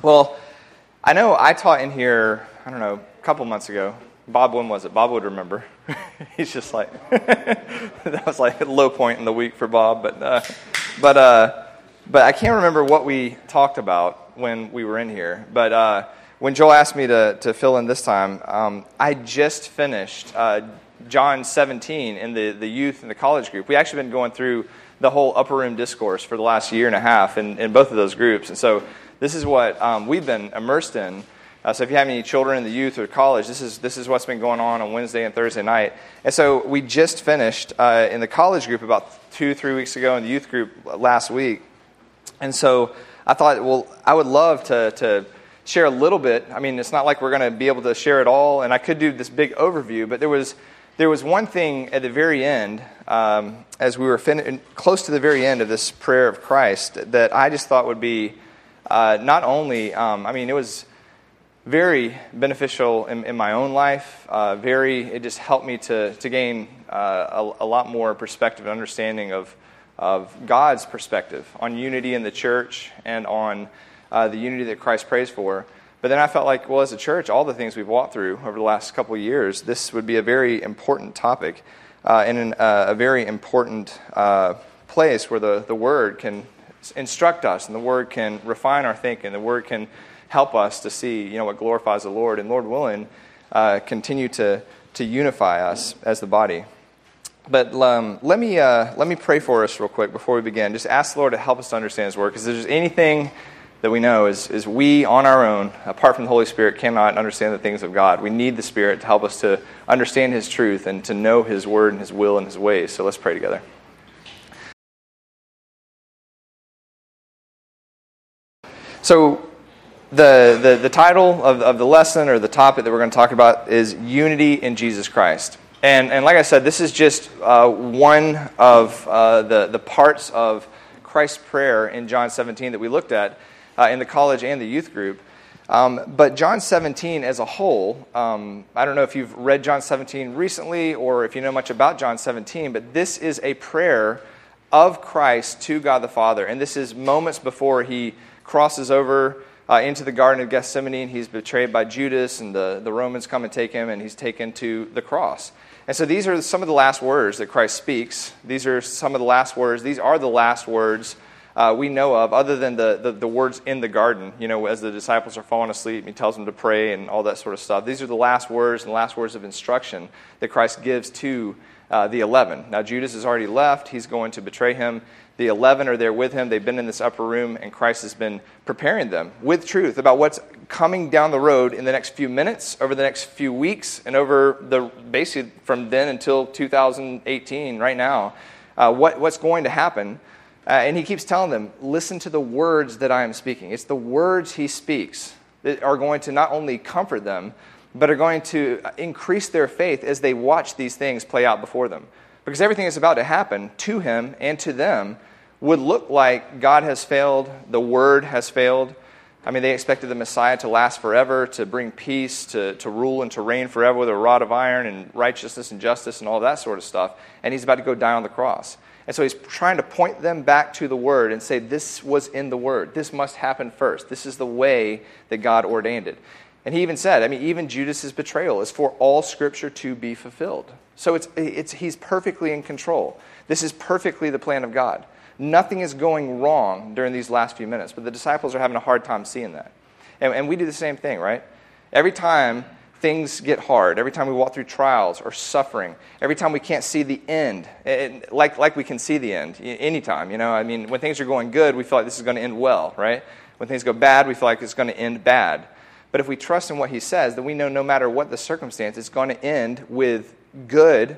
Well, I know I taught in here, I don't know, a couple months ago. Bob, when was it? Bob would remember. He's just like, that was like a low point in the week for Bob. But, uh, but, uh, but I can't remember what we talked about when we were in here. But uh, when Joel asked me to, to fill in this time, um, I just finished uh, John 17 in the, the youth and the college group. We actually been going through the whole upper room discourse for the last year and a half in, in both of those groups. And so this is what um, we've been immersed in. Uh, so if you have any children in the youth or college, this is, this is what's been going on on Wednesday and Thursday night. And so we just finished uh, in the college group about two, three weeks ago, in the youth group last week. And so I thought, well, I would love to, to share a little bit. I mean, it's not like we're going to be able to share it all, and I could do this big overview, but there was, there was one thing at the very end, um, as we were fin- close to the very end of this prayer of Christ, that I just thought would be uh, not only, um, I mean, it was very beneficial in, in my own life. Uh, very, it just helped me to, to gain uh, a, a, lot more perspective and understanding of, of God's perspective on unity in the church and on uh, the unity that Christ prays for. But then I felt like, well, as a church, all the things we've walked through over the last couple years, this would be a very important topic uh, and an, uh, a very important place where the, the Word can instruct us and the Word can refine our thinking. The Word can help us to see, you know, what glorifies the Lord. And Lord willing, uh, continue to, to unify us as the body. But um, let, me, uh, let me pray for us real quick before we begin. Just ask the Lord to help us to understand His Word. Because if there's anything that we know is, is we on our own, apart from the Holy Spirit, cannot understand the things of God. We need the Spirit to help us to understand His truth and to know His Word and His will and His ways. So let's pray together. So, the, the, the title of, of the lesson or the topic that we're going to talk about is Unity in Jesus Christ. And, and like I said, this is just uh, one of uh, the, the parts of Christ's prayer in John 17 that we looked at uh, in the college and the youth group. Um, but John 17 as a whole, um, I don't know if you've read John 17 recently or if you know much about John 17, but this is a prayer of Christ to God the Father. And this is moments before he crosses over uh, into the Garden of Gethsemane, and he's betrayed by Judas, and the, the Romans come and take him, and he's taken to the cross. And so these are some of the last words that Christ speaks. These are some of the last words. These are the last words uh, we know of, other than the, the, the, words in the garden, you know, as the disciples are falling asleep, he tells them to pray and all that sort of stuff. These are the last words and last words of instruction that Christ gives to uh, the eleven. Now, Judas has already left, he's going to betray him. The 11 are there with him. They've been in this upper room, and Christ has been preparing them with truth about what's coming down the road in the next few minutes, over the next few weeks, and over the basically from then until 2018, right now, uh, what, what's going to happen. Uh, and he keeps telling them, listen to the words that I am speaking. It's the words he speaks that are going to not only comfort them, but are going to increase their faith as they watch these things play out before them. Because everything that's about to happen to him and to them would look like God has failed, the Word has failed. I mean, they expected the Messiah to last forever, to bring peace, to, to rule and to reign forever with a rod of iron and righteousness and justice and all that sort of stuff. And he's about to go die on the cross. And so he's trying to point them back to the Word and say, This was in the Word. This must happen first. This is the way that God ordained it. And he even said, I mean, even Judas's betrayal is for all Scripture to be fulfilled. So it's, it's, he's perfectly in control. This is perfectly the plan of God. Nothing is going wrong during these last few minutes, but the disciples are having a hard time seeing that. And, and we do the same thing, right? Every time things get hard, every time we walk through trials or suffering, every time we can't see the end, it, like, like we can see the end anytime, you know? I mean, when things are going good, we feel like this is going to end well, right? When things go bad, we feel like it's going to end bad. But if we trust in what he says, then we know no matter what the circumstance, it's going to end with good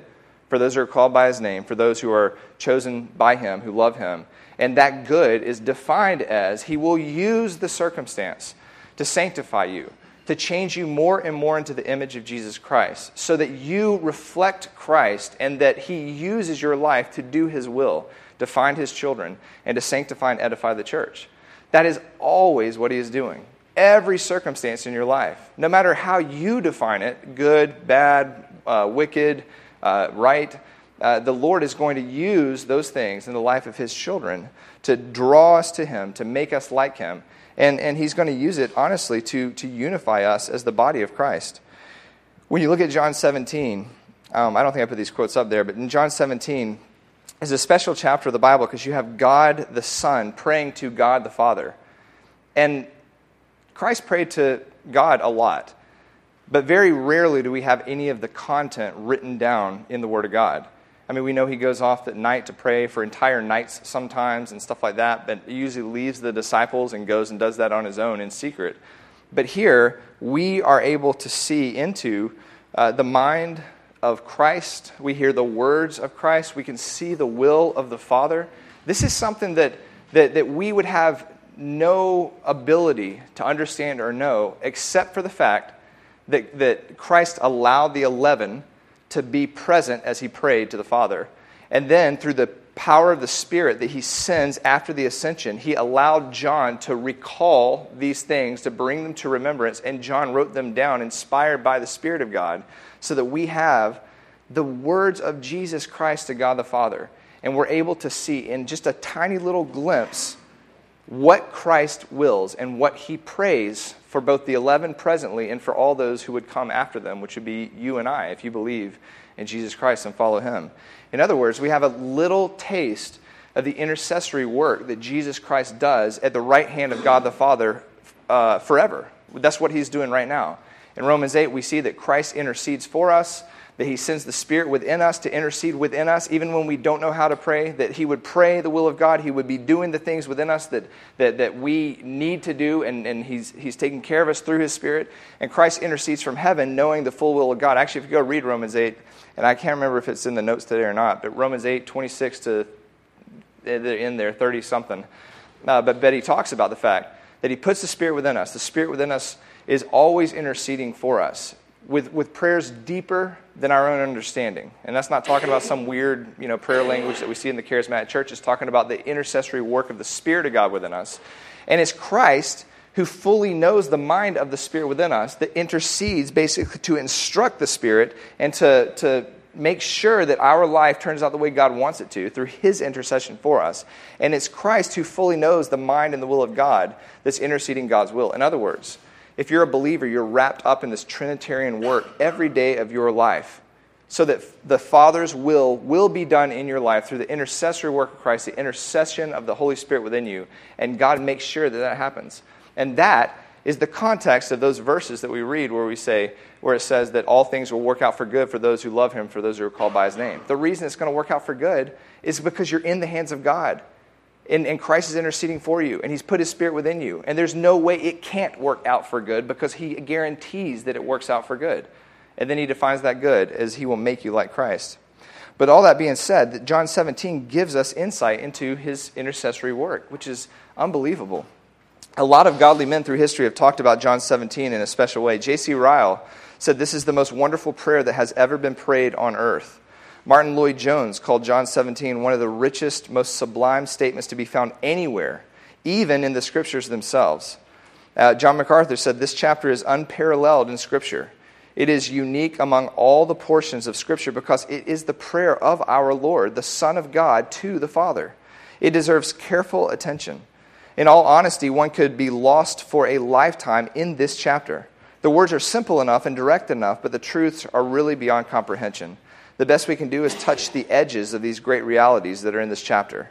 for those who are called by his name, for those who are chosen by him, who love him. And that good is defined as he will use the circumstance to sanctify you, to change you more and more into the image of Jesus Christ, so that you reflect Christ and that he uses your life to do his will, to find his children, and to sanctify and edify the church. That is always what he is doing. Every circumstance in your life, no matter how you define it good, bad, uh, wicked, uh, right, uh, the Lord is going to use those things in the life of his children to draw us to him, to make us like him. And, and he's going to use it, honestly, to, to unify us as the body of Christ. When you look at John 17, um, I don't think I put these quotes up there, but in John 17 is a special chapter of the Bible because you have God the Son praying to God the Father. And Christ prayed to God a lot, but very rarely do we have any of the content written down in the Word of God. I mean, we know he goes off at night to pray for entire nights sometimes and stuff like that, but he usually leaves the disciples and goes and does that on his own in secret. But here, we are able to see into uh, the mind of Christ. We hear the words of Christ. We can see the will of the Father. This is something that, that, that we would have no ability to understand or know except for the fact that, that Christ allowed the 11 to be present as he prayed to the Father. And then through the power of the Spirit that he sends after the ascension, he allowed John to recall these things, to bring them to remembrance, and John wrote them down, inspired by the Spirit of God, so that we have the words of Jesus Christ to God the Father. And we're able to see in just a tiny little glimpse what Christ wills and what he prays for both the 11 presently and for all those who would come after them, which would be you and I, if you believe in Jesus Christ and follow him. In other words, we have a little taste of the intercessory work that Jesus Christ does at the right hand of God the Father uh, forever. That's what he's doing right now. In Romans 8, we see that Christ intercedes for us that He sends the Spirit within us to intercede within us, even when we don't know how to pray, that He would pray the will of God. He would be doing the things within us that, that, that we need to do, and, and he's, he's taking care of us through His Spirit. And Christ intercedes from heaven, knowing the full will of God. Actually, if you go read Romans 8, and I can't remember if it's in the notes today or not, but Romans 8, 26 to in there, 30 something. Uh, but Betty talks about the fact that He puts the Spirit within us. The Spirit within us is always interceding for us with, with prayers deeper than our own understanding. And that's not talking about some weird you know, prayer language that we see in the charismatic church. It's talking about the intercessory work of the Spirit of God within us. And it's Christ who fully knows the mind of the Spirit within us that intercedes basically to instruct the Spirit and to, to make sure that our life turns out the way God wants it to through His intercession for us. And it's Christ who fully knows the mind and the will of God that's interceding God's will. In other words, if you're a believer, you're wrapped up in this Trinitarian work every day of your life so that the Father's will will be done in your life through the intercessory work of Christ, the intercession of the Holy Spirit within you, and God makes sure that that happens. And that is the context of those verses that we read where we say, where it says that all things will work out for good for those who love Him, for those who are called by His name. The reason it's going to work out for good is because you're in the hands of God and, and Christ is interceding for you, and He's put His Spirit within you. And there's no way it can't work out for good because He guarantees that it works out for good. And then He defines that good as He will make you like Christ. But all that being said, John 17 gives us insight into His intercessory work, which is unbelievable. A lot of godly men through history have talked about John 17 in a special way. J.C. Ryle said this is the most wonderful prayer that has ever been prayed on earth. Martyn Lloyd-Jones called John 17 one of the richest, most sublime statements to be found anywhere, even in the scriptures themselves. Uh, John MacArthur said this chapter is unparalleled in Scripture. It is unique among all the portions of Scripture because it is the prayer of our Lord, the Son of God, to the Father. It deserves careful attention. In all honesty, one could be lost for a lifetime in this chapter. The words are simple enough and direct enough, but the truths are really beyond comprehension the best we can do is touch the edges of these great realities that are in this chapter.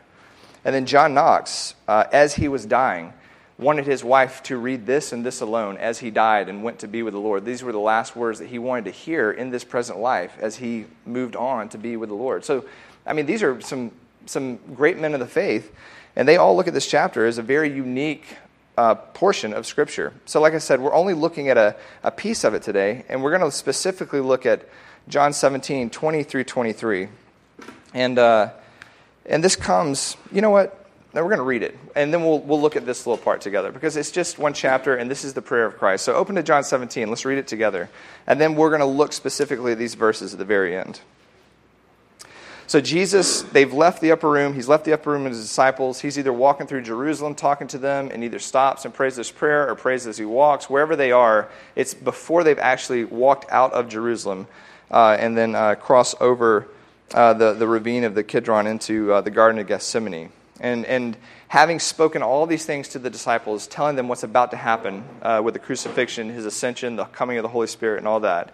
And then John Knox, uh, as he was dying, wanted his wife to read this and this alone as he died and went to be with the Lord. These were the last words that he wanted to hear in this present life as he moved on to be with the Lord. So, I mean, these are some, some great men of the faith, and they all look at this chapter as a very unique uh, portion of Scripture. So, like I said, we're only looking at a, a piece of it today, and we're going to specifically look at John 17, 20 through 23. And, uh, and this comes, you know what? Now we're going to read it, and then we'll, we'll look at this little part together because it's just one chapter, and this is the prayer of Christ. So open to John 17. Let's read it together. And then we're going to look specifically at these verses at the very end. So Jesus, they've left the upper room. He's left the upper room with his disciples. He's either walking through Jerusalem talking to them and either stops and prays this prayer or prays as he walks. Wherever they are, it's before they've actually walked out of Jerusalem uh, and then uh, cross over uh, the, the ravine of the Kidron into uh, the Garden of Gethsemane. And, and having spoken all these things to the disciples, telling them what's about to happen uh, with the crucifixion, his ascension, the coming of the Holy Spirit, and all that.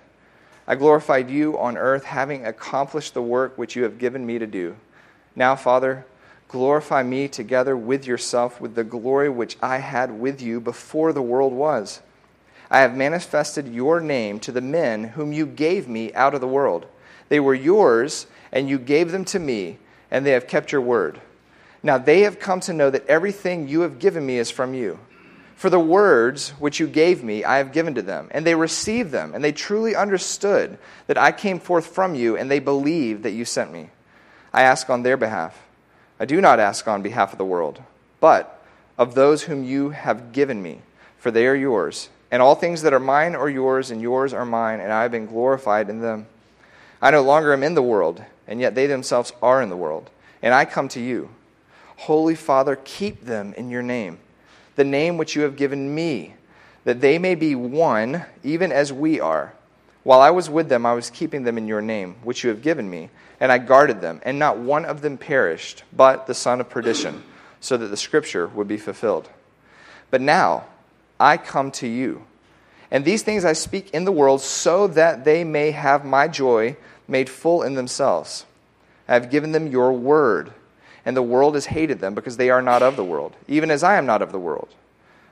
I glorified you on earth, having accomplished the work which you have given me to do. Now, Father, glorify me together with yourself with the glory which I had with you before the world was. I have manifested your name to the men whom you gave me out of the world. They were yours, and you gave them to me, and they have kept your word. Now they have come to know that everything you have given me is from you. For the words which you gave me, I have given to them, and they received them, and they truly understood that I came forth from you, and they believed that you sent me. I ask on their behalf. I do not ask on behalf of the world, but of those whom you have given me, for they are yours, and all things that are mine are yours, and yours are mine, and I have been glorified in them. I no longer am in the world, and yet they themselves are in the world, and I come to you. Holy Father, keep them in your name, the name which you have given me, that they may be one, even as we are. While I was with them, I was keeping them in your name, which you have given me, and I guarded them, and not one of them perished, but the son of perdition, so that the scripture would be fulfilled. But now I come to you. And these things I speak in the world, so that they may have my joy made full in themselves. I have given them your word and the world has hated them because they are not of the world, even as I am not of the world.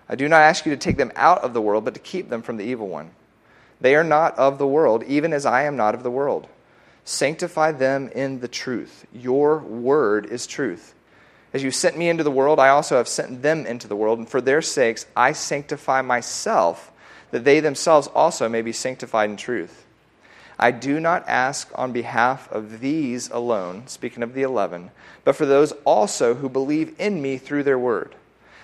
I do not ask you to take them out of the world, but to keep them from the evil one. They are not of the world, even as I am not of the world. Sanctify them in the truth. Your word is truth. As you sent me into the world, I also have sent them into the world, and for their sakes I sanctify myself, that they themselves also may be sanctified in truth. I do not ask on behalf of these alone, speaking of the eleven, but for those also who believe in me through their word,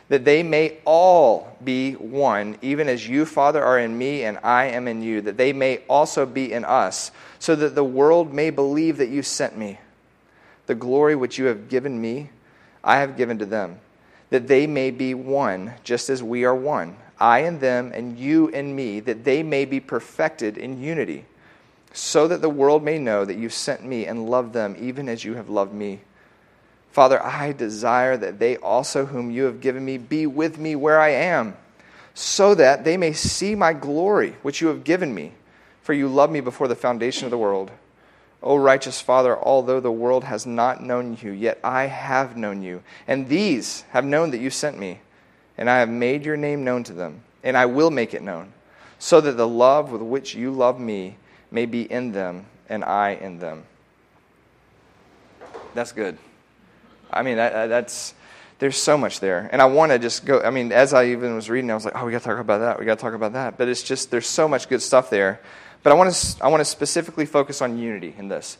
that they may all be one, even as you, Father, are in me and I am in you, that they may also be in us, so that the world may believe that you sent me. The glory which you have given me, I have given to them, that they may be one, just as we are one, I and them, and you and me, that they may be perfected in unity so that the world may know that you sent me and loved them even as you have loved me. Father, I desire that they also, whom you have given me, be with me where I am, so that they may see my glory, which you have given me, for you loved me before the foundation of the world. O righteous Father, although the world has not known you, yet I have known you, and these have known that you sent me, and I have made your name known to them, and I will make it known, so that the love with which you love me may be in them and I in them. That's good. I mean, that, that's there's so much there, and I want to just go. I mean, as I even was reading, I was like, oh, we got to talk about that. We got to talk about that. But it's just there's so much good stuff there. But I want to I want to specifically focus on unity in this.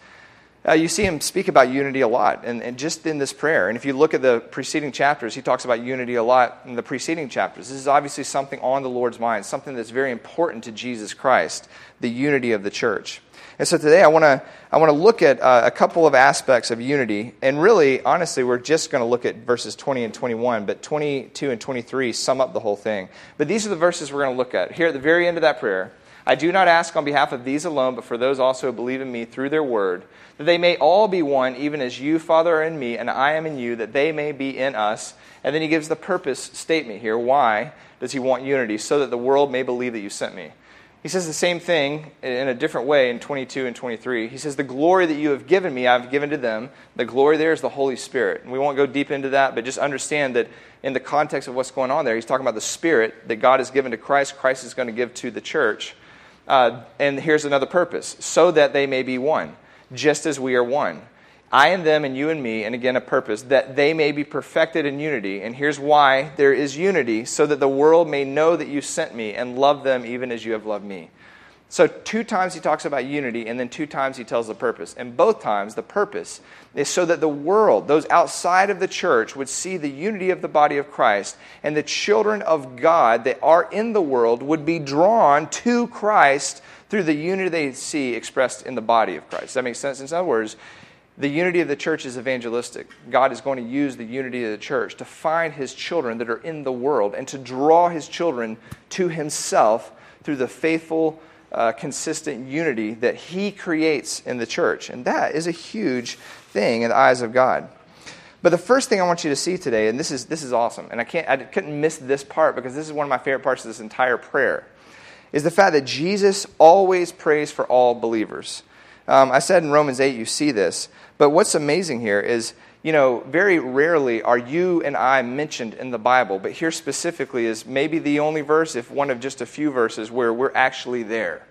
Uh, you see him speak about unity a lot, and, and, just in this prayer. And if you look at the preceding chapters, he talks about unity a lot in the preceding chapters. This is obviously something on the Lord's mind, something that's very important to Jesus Christ, the unity of the church. And so today I want to I want to look at uh, a couple of aspects of unity, and really, honestly, we're just going to look at verses 20 and 21, but 22 and 23 sum up the whole thing. But these are the verses we're going to look at here at the very end of that prayer. I do not ask on behalf of these alone, but for those also who believe in me through their word, that they may all be one, even as you, Father, are in me, and I am in you, that they may be in us. And then he gives the purpose statement here. Why does he want unity? So that the world may believe that you sent me. He says the same thing in a different way in 22 and 23. He says, The glory that you have given me, I've given to them. The glory there is the Holy Spirit. And we won't go deep into that, but just understand that in the context of what's going on there, he's talking about the Spirit that God has given to Christ, Christ is going to give to the church. Uh, and here's another purpose so that they may be one, just as we are one. I and them, and you and me, and again, a purpose, that they may be perfected in unity. And here's why there is unity so that the world may know that you sent me and love them even as you have loved me. So, two times he talks about unity, and then two times he tells the purpose. And both times, the purpose is so that the world, those outside of the church, would see the unity of the body of Christ, and the children of God that are in the world would be drawn to Christ through the unity they see expressed in the body of Christ. Does that make sense? In other words, the unity of the church is evangelistic. God is going to use the unity of the church to find his children that are in the world and to draw his children to himself through the faithful uh, consistent unity that He creates in the church. And that is a huge thing in the eyes of God. But the first thing I want you to see today, and this is, this is awesome, and I, can't, I couldn't miss this part because this is one of my favorite parts of this entire prayer, is the fact that Jesus always prays for all believers. Um, I said in Romans 8, you see this. But what's amazing here is you know, very rarely are you and I mentioned in the Bible, but here specifically is maybe the only verse, if one of just a few verses, where we're actually there.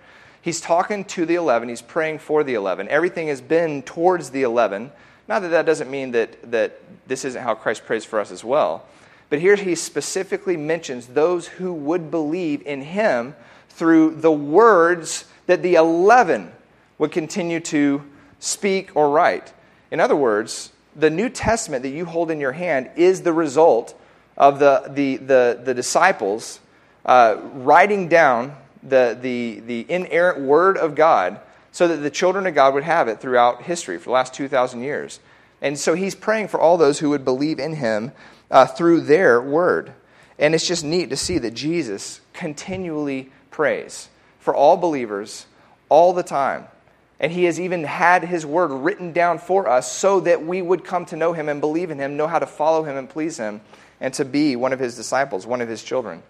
He's talking to the 11, he's praying for the 11. Everything has been towards the 11. Not that that doesn't mean that, that this isn't how Christ prays for us as well. But here he specifically mentions those who would believe in him through the words that the 11 would continue to speak or write. In other words, the New Testament that you hold in your hand is the result of the, the, the, the disciples uh, writing down the, the, the inerrant Word of God so that the children of God would have it throughout history for the last 2,000 years. And so he's praying for all those who would believe in him uh, through their Word. And it's just neat to see that Jesus continually prays for all believers all the time. And he has even had his word written down for us so that we would come to know him and believe in him, know how to follow him and please him, and to be one of his disciples, one of his children.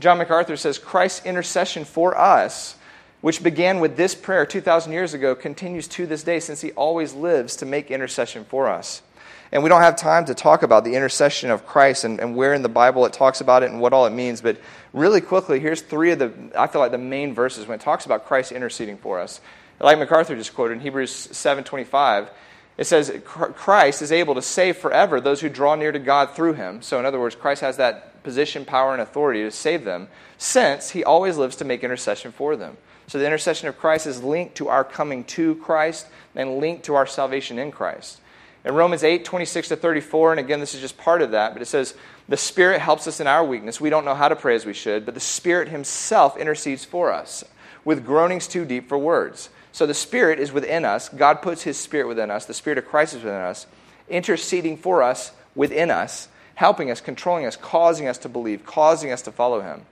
John MacArthur says Christ's intercession for us, which began with this prayer 2,000 years ago, continues to this day since he always lives to make intercession for us. And we don't have time to talk about the intercession of Christ and, and where in the Bible it talks about it and what all it means, but really quickly, here's three of the, I feel like, the main verses when it talks about Christ interceding for us like MacArthur just quoted in Hebrews 7:25, it says Christ is able to save forever those who draw near to God through him. So in other words, Christ has that position, power and authority to save them since he always lives to make intercession for them. So the intercession of Christ is linked to our coming to Christ and linked to our salvation in Christ. In Romans 8, 26 to 34, and again, this is just part of that, but it says, The Spirit helps us in our weakness. We don't know how to pray as we should, but the Spirit Himself intercedes for us with groanings too deep for words. So the Spirit is within us. God puts His Spirit within us. The Spirit of Christ is within us, interceding for us within us, helping us, controlling us, causing us to believe, causing us to follow Him.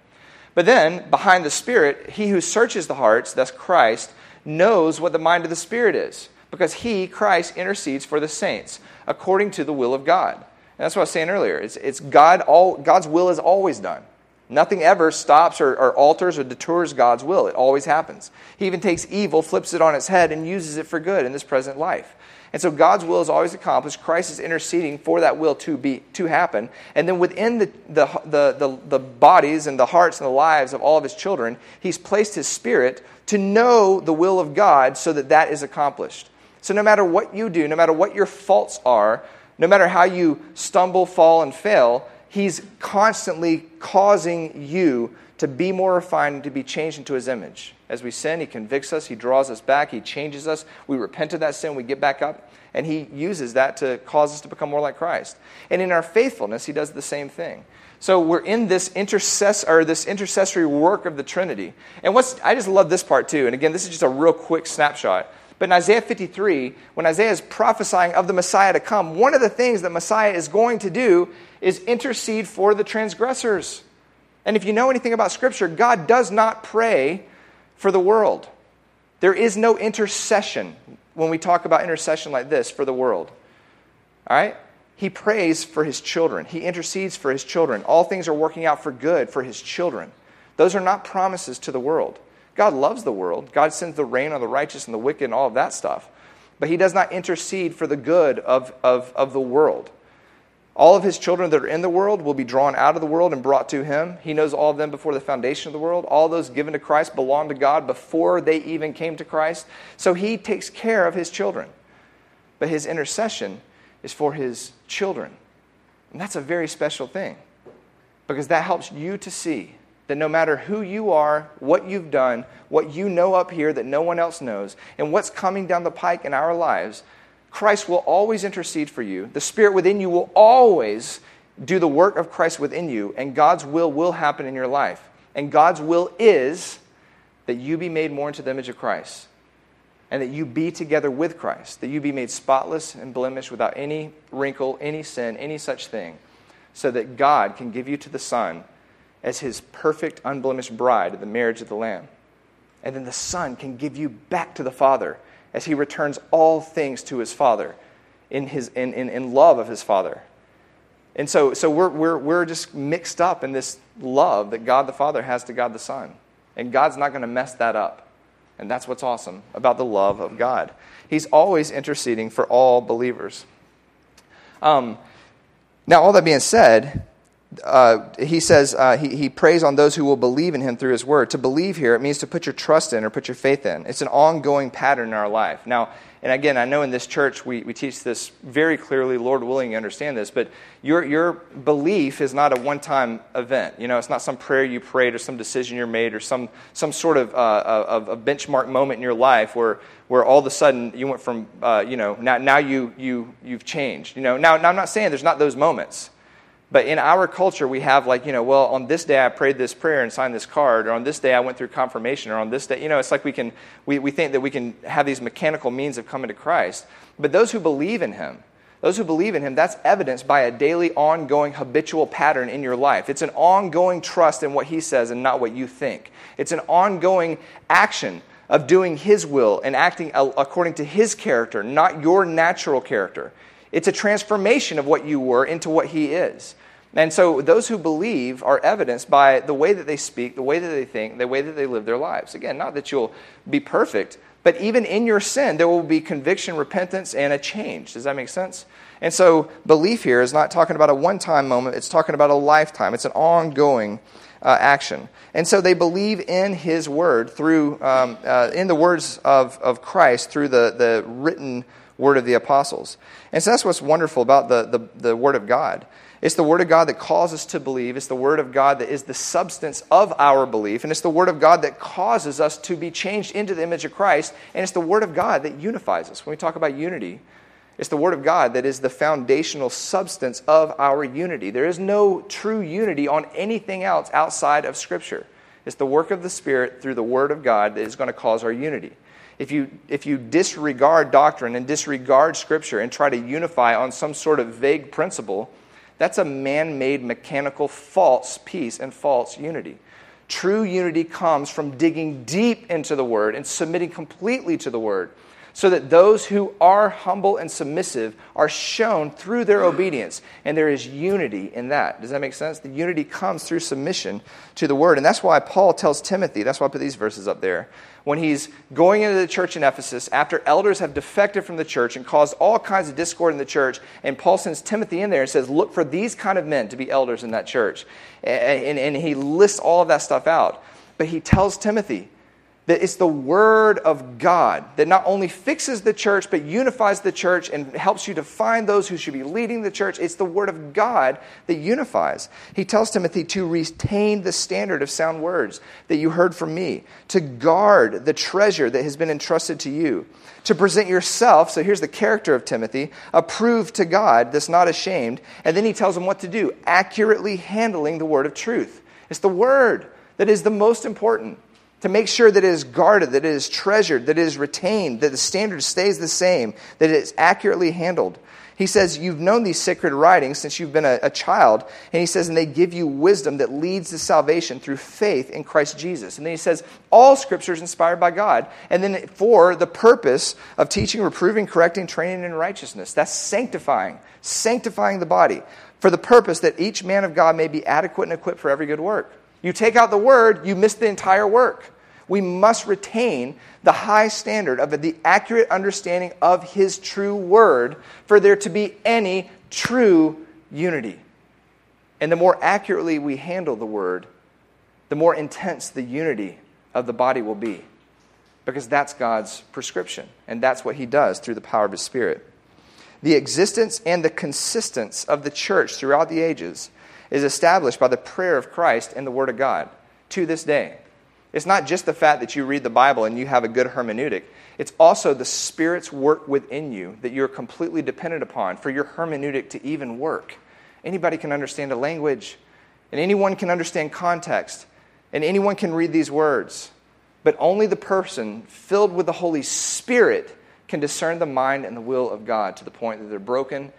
But then, behind the Spirit, He who searches the hearts, that's Christ, knows what the mind of the Spirit is, because He, Christ, intercedes for the saints according to the will of God. And that's what I was saying earlier. It's, it's God, all, God's will is always done. Nothing ever stops or, or, alters or detours God's will. It always happens. He even takes evil, flips it on its head, and uses it for good in this present life. And so God's will is always accomplished. Christ is interceding for that will to be to happen. And then within the, the, the, the, the bodies and the hearts and the lives of all of his children, he's placed his spirit to know the will of God so that that is accomplished. So no matter what you do, no matter what your faults are, no matter how you stumble, fall, and fail, He's constantly causing you to be more refined, and to be changed into His image. As we sin, He convicts us, He draws us back, He changes us. We repent of that sin, we get back up, and He uses that to cause us to become more like Christ. And in our faithfulness, He does the same thing. So we're in this intercess or this intercessory work of the Trinity. And what's I just love this part too. And again, this is just a real quick snapshot. But in Isaiah 53, when Isaiah is prophesying of the Messiah to come, one of the things that Messiah is going to do is intercede for the transgressors. And if you know anything about Scripture, God does not pray for the world. There is no intercession when we talk about intercession like this for the world. All right? He prays for his children, he intercedes for his children. All things are working out for good for his children. Those are not promises to the world. God loves the world. God sends the rain on the righteous and the wicked and all of that stuff. But He does not intercede for the good of, of, of the world. All of His children that are in the world will be drawn out of the world and brought to Him. He knows all of them before the foundation of the world. All those given to Christ belong to God before they even came to Christ. So He takes care of His children. But His intercession is for His children. And that's a very special thing because that helps you to see that no matter who you are, what you've done, what you know up here that no one else knows, and what's coming down the pike in our lives, Christ will always intercede for you. The Spirit within you will always do the work of Christ within you, and God's will will happen in your life. And God's will is that you be made more into the image of Christ, and that you be together with Christ, that you be made spotless and blemished without any wrinkle, any sin, any such thing, so that God can give you to the Son as his perfect, unblemished bride at the marriage of the Lamb. And then the Son can give you back to the Father as he returns all things to his Father in, his, in, in, in love of his Father. And so, so we're, we're, we're just mixed up in this love that God the Father has to God the Son. And God's not going to mess that up. And that's what's awesome about the love of God. He's always interceding for all believers. Um, now, all that being said, uh, he says uh, he, he prays on those who will believe in him through his word. To believe here, it means to put your trust in or put your faith in. It's an ongoing pattern in our life. Now, and again, I know in this church we, we teach this very clearly, Lord willing, you understand this, but your, your belief is not a one time event. You know, it's not some prayer you prayed or some decision you made or some, some sort of, uh, of a benchmark moment in your life where, where all of a sudden you went from, uh, you know, now, now you, you, you've changed. You know, now, now I'm not saying there's not those moments. But in our culture, we have like, you know, well, on this day I prayed this prayer and signed this card, or on this day I went through confirmation, or on this day, you know, it's like we can, we, we think that we can have these mechanical means of coming to Christ. But those who believe in Him, those who believe in Him, that's evidenced by a daily, ongoing, habitual pattern in your life. It's an ongoing trust in what He says and not what you think. It's an ongoing action of doing His will and acting according to His character, not your natural character. It's a transformation of what you were into what He is. And so those who believe are evidenced by the way that they speak, the way that they think, the way that they live their lives. Again, not that you'll be perfect, but even in your sin, there will be conviction, repentance, and a change. Does that make sense? And so belief here is not talking about a one time moment, it's talking about a lifetime. It's an ongoing uh, action. And so they believe in his word through, um, uh, in the words of, of Christ through the, the written word of the apostles. And so that's what's wonderful about the, the, the word of God it's the Word of God that calls us to believe. It's the Word of God that is the substance of our belief. And it's the Word of God that causes us to be changed into the image of Christ. And it's the Word of God that unifies us. When we talk about unity, it's the Word of God that is the foundational substance of our unity. There is no true unity on anything else outside of Scripture. It's the work of the Spirit through the Word of God that is going to cause our unity. If you, if you disregard doctrine and disregard Scripture and try to unify on some sort of vague principle, that's a man made, mechanical, false peace and false unity. True unity comes from digging deep into the Word and submitting completely to the Word, so that those who are humble and submissive are shown through their obedience. And there is unity in that. Does that make sense? The unity comes through submission to the Word. And that's why Paul tells Timothy, that's why I put these verses up there when he's going into the church in Ephesus after elders have defected from the church and caused all kinds of discord in the church. And Paul sends Timothy in there and says, Look for these kind of men to be elders in that church. And, and, and he lists all of that stuff out. But he tells Timothy, that it's the Word of God that not only fixes the church, but unifies the church and helps you to find those who should be leading the church. It's the Word of God that unifies. He tells Timothy to retain the standard of sound words that you heard from me, to guard the treasure that has been entrusted to you, to present yourself. So here's the character of Timothy approved to God, that's not ashamed. And then he tells him what to do accurately handling the Word of truth. It's the Word that is the most important to make sure that it is guarded, that it is treasured, that it is retained, that the standard stays the same, that it is accurately handled. He says, You've known these sacred writings since you've been a, a, child. And he says, And they give you wisdom that leads to salvation through faith in Christ Jesus. And then he says, All scripture is inspired by God. And then for the purpose of teaching, reproving, correcting, training in righteousness. That's sanctifying, sanctifying the body. For the purpose that each man of God may be adequate and equipped for every good work. You take out the word, you miss the entire work we must retain the high standard of the accurate understanding of His true word for there to be any true unity. And the more accurately we handle the word, the more intense the unity of the body will be. Because that's God's prescription, and that's what He does through the power of His Spirit. The existence and the consistence of the church throughout the ages is established by the prayer of Christ and the Word of God to this day. It's not just the fact that you read the Bible and you have a good hermeneutic. It's also the Spirit's work within you that you're completely dependent upon for your hermeneutic to even work. Anybody can understand a language, and anyone can understand context, and anyone can read these words. But only the person filled with the Holy Spirit can discern the mind and the will of God to the point that they're broken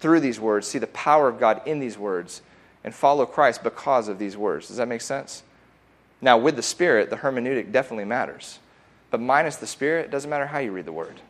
through these words, see the power of God in these words, and follow Christ because of these words. Does that make sense? Now, with the Spirit, the hermeneutic definitely matters. But minus the Spirit, it doesn't matter how you read the Word,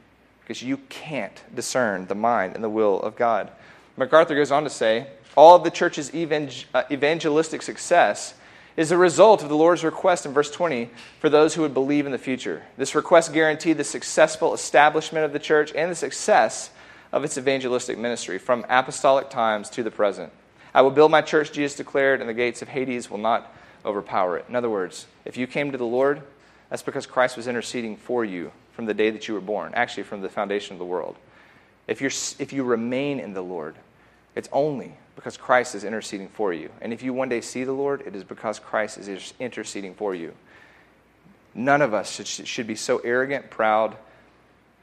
because you can't discern the mind and the will of God. MacArthur goes on to say all of the church's uh, evangelistic success is a result of the Lord's request in verse 20 for those who would believe in the future. This request guaranteed the successful establishment of the church and the success of its evangelistic ministry from apostolic times to the present. I will build my church, Jesus declared, and the gates of Hades will not overpower it. In other words, if you came to the Lord, that's because Christ was interceding for you from the day that you were born, actually, from the foundation of the world. If, you're, if you remain in the Lord, it's only because Christ is interceding for you. And if you one day see the Lord, it is because Christ is interceding for you. None of us should, should be so arrogant, proud,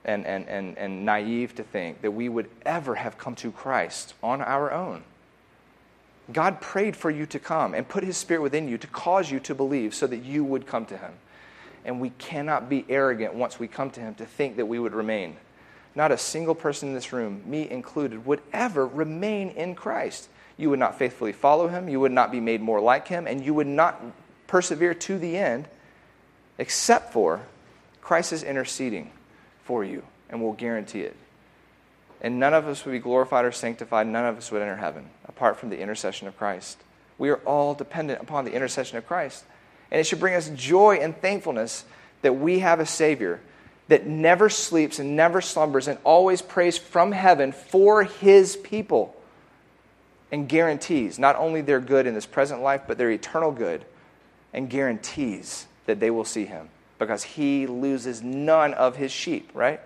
and, and, and, and naive to think that we would ever have come to Christ on our own. God prayed for you to come and put His Spirit within you to cause you to believe so that you would come to Him. And we cannot be arrogant once we come to Him to think that we would remain. Not a single person in this room, me included, would ever remain in Christ. You would not faithfully follow Him, you would not be made more like Him, and you would not persevere to the end except for Christ is interceding for you and will guarantee it. And none of us would be glorified or sanctified, none of us would enter heaven apart from the intercession of Christ. We are all dependent upon the intercession of Christ. And it should bring us joy and thankfulness that we have a Savior that never sleeps and never slumbers and always prays from heaven for His people and guarantees not only their good in this present life, but their eternal good and guarantees that they will see Him because He loses none of His sheep, right?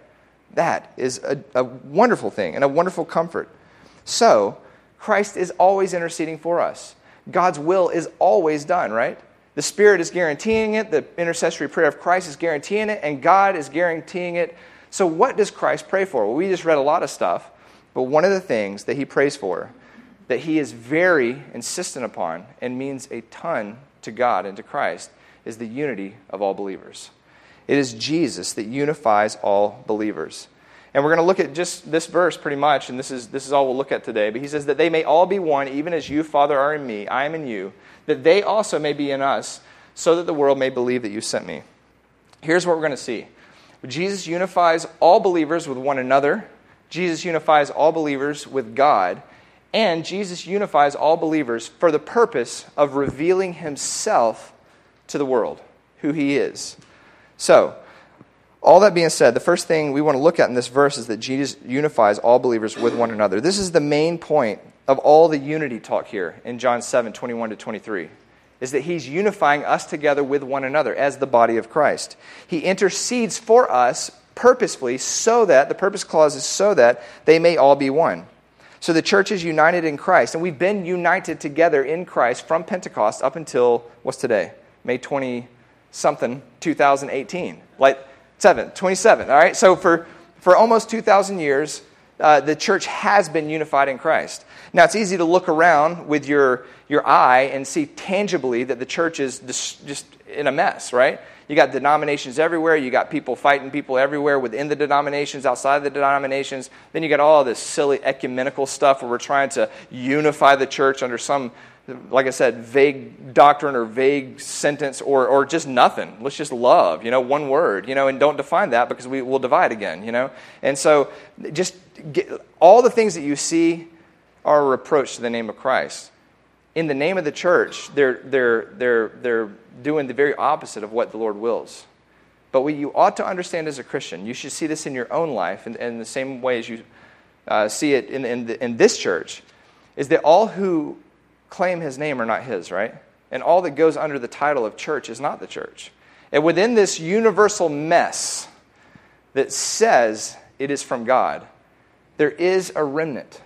That is a, a wonderful thing and a wonderful comfort. So, Christ is always interceding for us. God's will is always done, right? The Spirit is guaranteeing it, the intercessory prayer of Christ is guaranteeing it, and God is guaranteeing it. So, what does Christ pray for? Well, we just read a lot of stuff, but one of the things that he prays for, that he is very insistent upon and means a ton to God and to Christ, is the unity of all believers. It is Jesus that unifies all believers. And we're going to look at just this verse pretty much, and this is, this is all we'll look at today. But he says, That they may all be one, even as you, Father, are in me, I am in you, that they also may be in us, so that the world may believe that you sent me. Here's what we're going to see Jesus unifies all believers with one another, Jesus unifies all believers with God, and Jesus unifies all believers for the purpose of revealing himself to the world, who he is. So, all that being said, the first thing we want to look at in this verse is that Jesus unifies all believers with one another. This is the main point of all the unity talk here in John 7 21 to 23 is that he's unifying us together with one another as the body of Christ. He intercedes for us purposefully so that, the purpose clause is so that they may all be one. So the church is united in Christ, and we've been united together in Christ from Pentecost up until what's today? May 20 something, 2018. Like 7, 27. All right? So for, for almost 2,000 years, uh, the church has been unified in Christ. Now, it's easy to look around with your, your eye and see tangibly that the church is just, in a mess, right? You got denominations everywhere. You got people fighting people everywhere within the denominations, outside of the denominations. Then you got all this silly ecumenical stuff where we're trying to unify the church under some like I said, vague doctrine or vague sentence or, or just nothing. Let's just love, you know, one word, you know, and don't define that because we will divide again, you know. And so just get, all the things that you see are a reproach to the name of Christ. In the name of the church, they're, they're, they're, they're doing the very opposite of what the Lord wills. But what you ought to understand as a Christian, you should see this in your own life in, in the same way as you uh, see it in, in, the, in this church, is that all who claim his name are not his, right? And all that goes under the title of church is not the church. And within this universal mess that says it is from God, there is a remnant.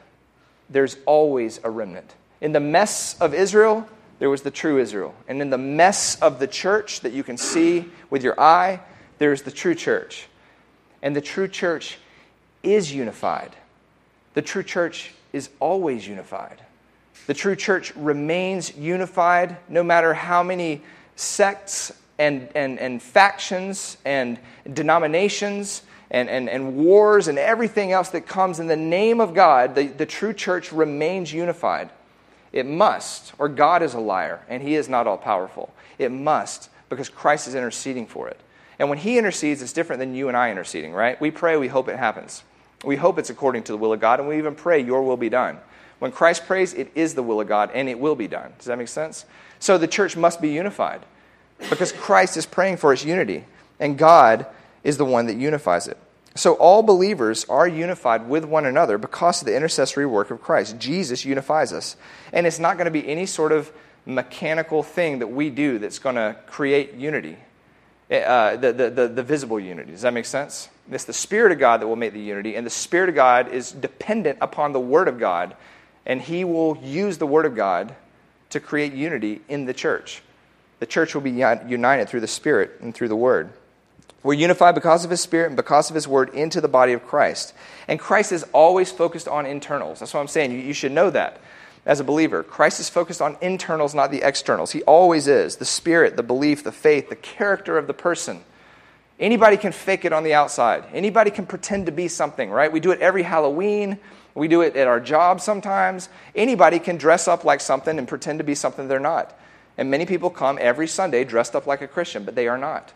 There's always a remnant. In the mess of Israel, there was the true Israel. And in the mess of the church that you can see with your eye, there's the true church. And the true church is unified. The true church is always unified. The true church remains unified no matter how many sects and, and, and factions and denominations and, and, and wars and everything else that comes in the name of God, the, the true church remains unified. It must, or God is a liar and he is not all powerful. It must, because Christ is interceding for it. And when he intercedes, it's different than you and I interceding, right? We pray, we hope it happens. We hope it's according to the will of God, and we even pray, Your will be done. When Christ prays, it is the will of God, and it will be done. Does that make sense? So the church must be unified because Christ is praying for its unity, and God is the one that unifies it. So all believers are unified with one another because of the intercessory work of Christ. Jesus unifies us. And it's not going to be any sort of mechanical thing that we do that's going to create unity, uh, the, the, the, the visible unity. Does that make sense? It's the Spirit of God that will make the unity, and the Spirit of God is dependent upon the Word of God, and He will use the Word of God to create unity in the church. The church will be united through the Spirit and through the Word. We're unified because of His Spirit and because of His Word into the body of Christ. And Christ is always focused on internals. That's what I'm saying. You, should know that as a believer. Christ is focused on internals, not the externals. He always is. The Spirit, the belief, the faith, the character of the person. Anybody can fake it on the outside. Anybody can pretend to be something, right? We do it every Halloween. We do it at our job sometimes. Anybody can dress up like something and pretend to be something they're not. And many people come every Sunday dressed up like a Christian, but they are not.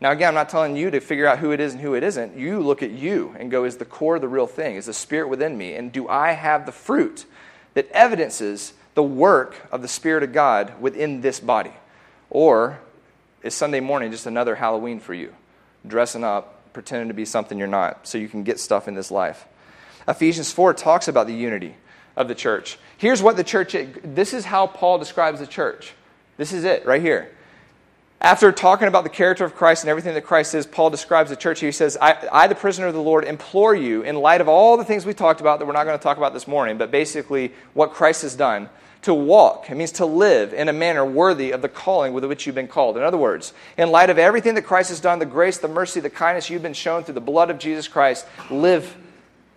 Now, again, I'm not telling you to figure out who it is and who it isn't. You look at you and go, is the core the real thing? Is the Spirit within me? And do I have the fruit that evidences the work of the Spirit of God within this body? Or is Sunday morning just another Halloween for you? Dressing up, pretending to be something you're not, so you can get stuff in this life. Ephesians 4 talks about the unity of the church. Here's what the church this is how Paul describes the church. This is it right here. After talking about the character of Christ and everything that Christ is, Paul describes the church. He says, I, I, the prisoner of the Lord, implore you, in light of all the things we talked about that we're not going to talk about this morning, but basically what Christ has done, to walk. It means to live in a manner worthy of the calling with which you've been called. In other words, in light of everything that Christ has done, the grace, the mercy, the kindness you've been shown through the blood of Jesus Christ, live,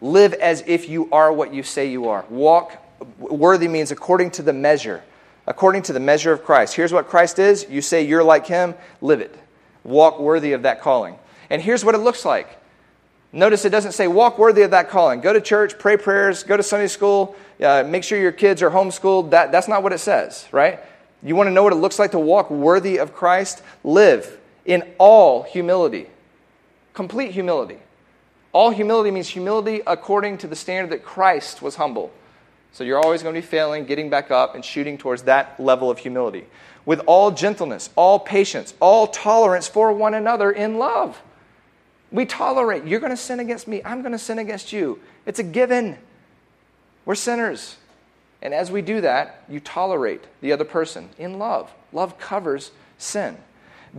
live as if you are what you say you are. Walk worthy means according to the measure according to the measure of Christ. Here's what Christ is. You say you're like him, live it. Walk worthy of that calling. And here's what it looks like. Notice it doesn't say walk worthy of that calling. Go to church, pray prayers, go to Sunday school, uh, make sure your kids are homeschooled. That, that's not what it says, right? You want to know what it looks like to walk worthy of Christ? Live in all humility, complete humility. All humility means humility according to the standard that Christ was humble. So you're always going to be failing, getting back up, and shooting towards that level of humility. With all gentleness, all patience, all tolerance for one another in love. We tolerate. You're going to sin against me. I'm going to sin against you. It's a given. We're sinners. And as we do that, you tolerate the other person in love. Love covers sin.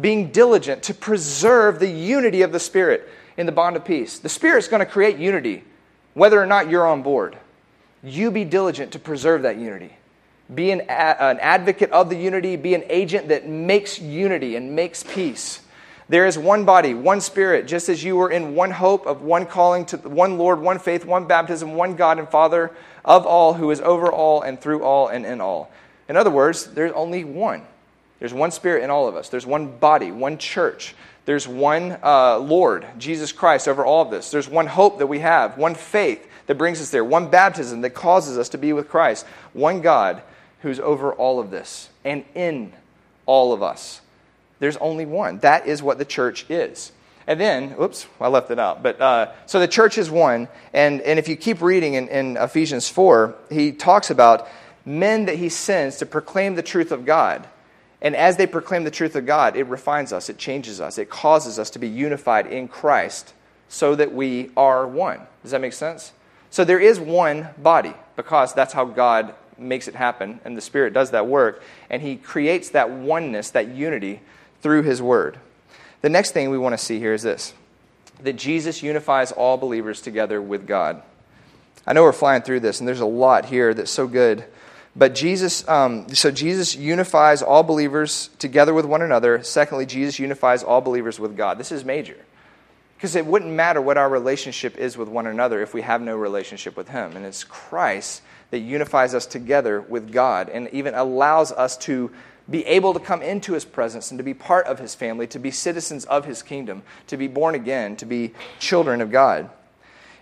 Being diligent to preserve the unity of the Spirit in the bond of peace. The Spirit's going to create unity, whether or not you're on board. You be diligent to preserve that unity. Be an, an advocate of the unity. Be an agent that makes unity and makes peace. There is one body, one spirit, just as you were in one hope of one calling to one Lord, one faith, one baptism, one God and Father of all, who is over all and through all and in all. In other words, there's only one. There's one spirit in all of us. There's one body, one church. There's one uh, Lord, Jesus Christ, over all of this. There's one hope that we have, one faith that brings us there, one baptism that causes us to be with Christ, one God who's over all of this and in all of us. There's only one. That is what the church is. And then, oops, I left it out. But uh, so the church is one. And, and if you keep reading in, in Ephesians 4, he talks about men that he sends to proclaim the truth of God. And as they proclaim the truth of God, it refines us, it changes us, it causes us to be unified in Christ so that we are one. Does that make sense? So there is one body because that's how God makes it happen, and the Spirit does that work, and He creates that oneness, that unity through His Word. The next thing we want to see here is this that Jesus unifies all believers together with God. I know we're flying through this, and there's a lot here that's so good, But Jesus, um, so Jesus unifies all believers together with one another. Secondly, Jesus unifies all believers with God. This is major. Because it wouldn't matter what our relationship is with one another if we have no relationship with Him. And it's Christ that unifies us together with God and even allows us to be able to come into His presence and to be part of His family, to be citizens of His kingdom, to be born again, to be children of God.